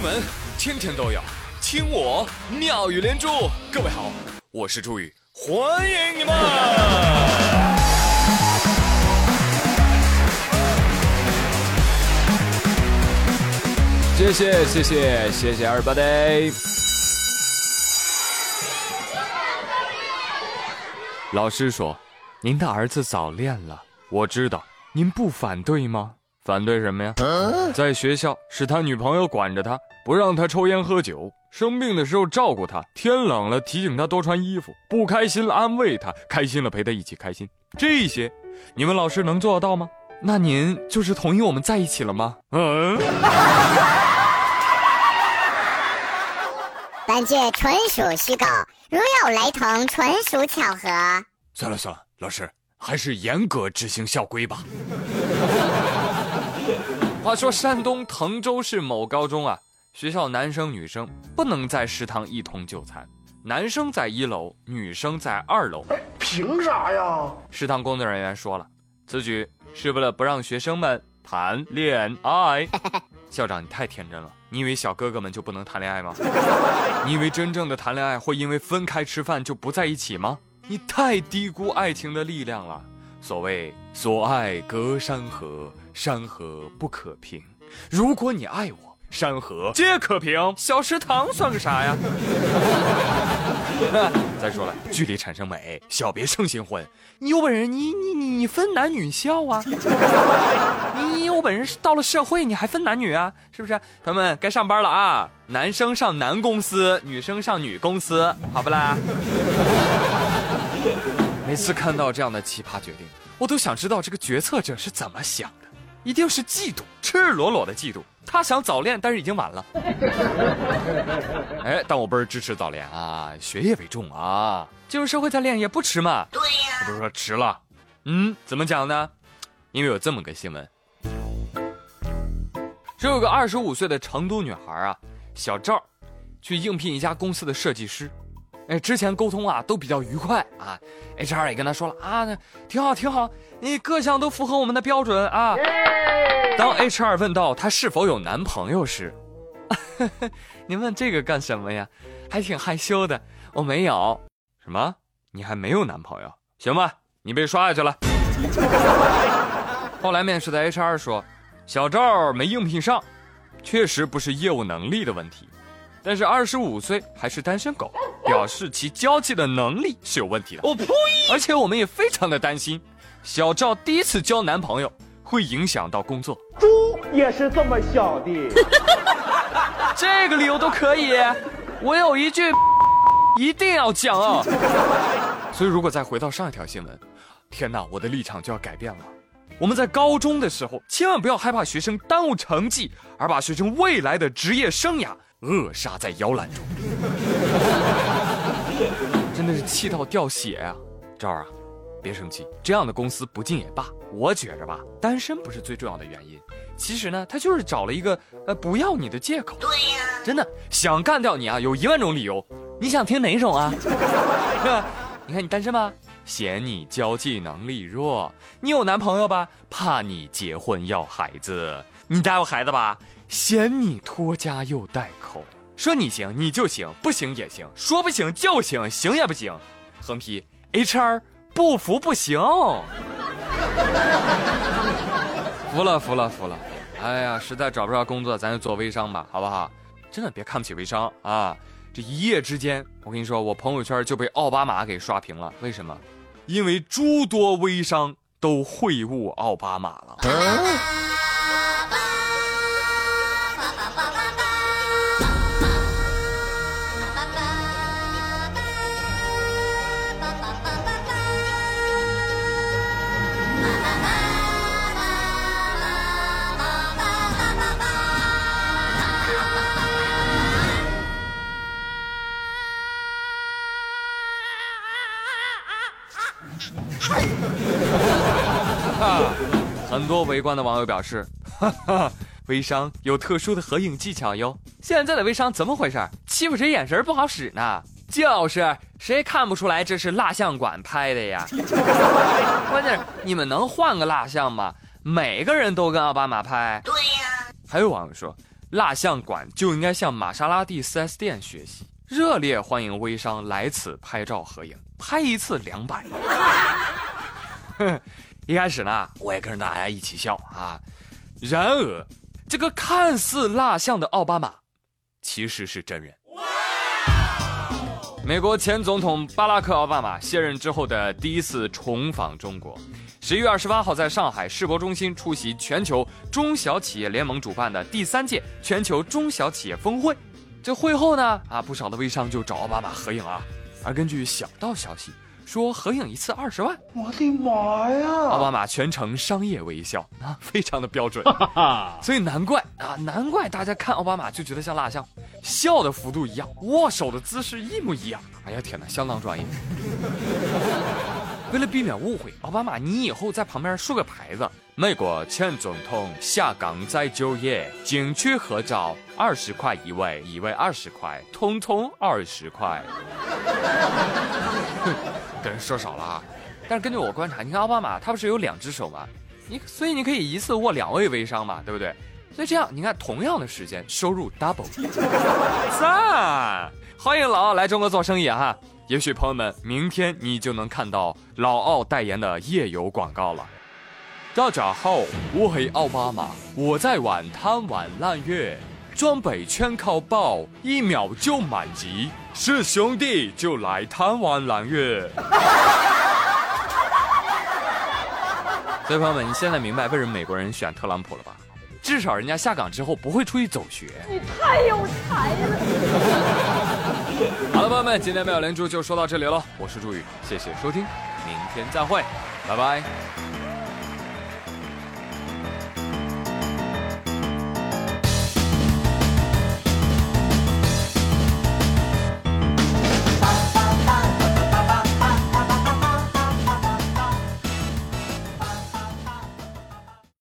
新闻天天都有，听我妙语连珠。各位好，我是朱宇，欢迎你们！谢谢谢谢谢谢 everybody。老师说，您的儿子早恋了，我知道，您不反对吗？反对什么呀？在学校是他女朋友管着他，不让他抽烟喝酒；生病的时候照顾他，天冷了提醒他多穿衣服；不开心了安慰他，开心了陪他一起开心。这些，你们老师能做得到吗？那您就是同意我们在一起了吗？嗯。本剧纯属虚构，如有雷同，纯属巧合。算了算了，老师还是严格执行校规吧。话说山东滕州市某高中啊，学校男生女生不能在食堂一同就餐，男生在一楼，女生在二楼。凭啥呀？食堂工作人员说了，此举是为了不让学生们谈恋爱。校长，你太天真了，你以为小哥哥们就不能谈恋爱吗？你以为真正的谈恋爱会因为分开吃饭就不在一起吗？你太低估爱情的力量了。所谓所爱隔山河，山河不可平。如果你爱我，山河皆可平。小食堂算个啥呀？再说了，距离产生美，小别胜新婚。你有本事，你你你你分男女校啊？你有本事到了社会你还分男女啊？是不是？朋友们该上班了啊！男生上男公司，女生上女公司，好不啦？每次看到这样的奇葩决定，我都想知道这个决策者是怎么想的，一定是嫉妒，赤裸裸的嫉妒。他想早恋，但是已经晚了。哎，但我不是支持早恋啊，学业为重啊，进入社会再恋也不迟嘛。对呀，我不是说迟了，嗯，怎么讲呢？因为有这么个新闻，说有个二十五岁的成都女孩啊，小赵，去应聘一家公司的设计师。哎，之前沟通啊都比较愉快啊，HR 也跟他说了啊，挺好挺好，你各项都符合我们的标准啊。当 HR 问到她是否有男朋友时，您问这个干什么呀？还挺害羞的，我没有。什么？你还没有男朋友？行吧，你被刷下去了。后来面试的 HR 说，小赵没应聘上，确实不是业务能力的问题。但是二十五岁还是单身狗，表示其交际的能力是有问题的。我呸！而且我们也非常的担心，小赵第一次交男朋友会影响到工作。猪也是这么想的，这个理由都可以。我有一句一定要讲啊！所以如果再回到上一条新闻，天哪，我的立场就要改变了。我们在高中的时候，千万不要害怕学生耽误成绩，而把学生未来的职业生涯。扼杀在摇篮中，真的是气到掉血啊！赵儿啊，别生气，这样的公司不进也罢。我觉着吧，单身不是最重要的原因，其实呢，他就是找了一个呃不要你的借口。对呀，真的想干掉你啊，有一万种理由。你想听哪种啊？你看你单身吧，嫌你交际能力弱；你有男朋友吧，怕你结婚要孩子；你家有孩子吧。嫌你拖家又带口，说你行你就行，不行也行，说不行就行，行也不行。横批：HR 不服不行。服了服了服了，哎呀，实在找不着工作，咱就做微商吧，好不好？真的别看不起微商啊！这一夜之间，我跟你说，我朋友圈就被奥巴马给刷屏了。为什么？因为诸多微商都会晤奥巴马了。很多围观的网友表示：“哈哈，微商有特殊的合影技巧哟。现在的微商怎么回事？欺负谁眼神不好使呢？就是谁看不出来这是蜡像馆拍的呀？关键是你们能换个蜡像吗？每个人都跟奥巴马拍？对呀。还有网友说，蜡像馆就应该向玛莎拉蒂 4S 店学习，热烈欢迎微商来此拍照合影，拍一次两百。一开始呢，我也跟着大家一起笑啊。然而，这个看似蜡像的奥巴马，其实是真人。美国前总统巴拉克·奥巴马卸任之后的第一次重访中国，十一月二十八号在上海世博中心出席全球中小企业联盟主办的第三届全球中小企业峰会。这会后呢，啊，不少的微商就找奥巴马合影啊。而根据小道消息。说合影一次二十万，我的妈呀！奥巴马全程商业微笑啊，非常的标准，所以难怪啊，难怪大家看奥巴马就觉得像蜡像，笑的幅度一样，握手的姿势一模一样。哎呀天哪，相当专业。为了避免误会，奥巴马，你以后在旁边竖个牌子：美国前总统下岗再就业，景区合照二十块一位，一位二十块，通通二十块。跟人说少了啊，但是根据我观察，你看奥巴马他不是有两只手吗？你所以你可以一次握两位微商嘛，对不对？所以这样你看，同样的时间收入 double，赞！欢迎老奥来中国做生意哈。也许朋友们，明天你就能看到老奥代言的夜游广告了。大家好，我是奥巴马，我在玩贪玩揽月，装备全靠爆，一秒就满级，是兄弟就来贪玩蓝月。所以朋友们，你现在明白为什么美国人选特朗普了吧？至少人家下岗之后不会出去走学。你太有才了。好了，朋友们，今天没有连珠就说到这里了。我是朱宇，谢谢收听，明天再会，拜拜。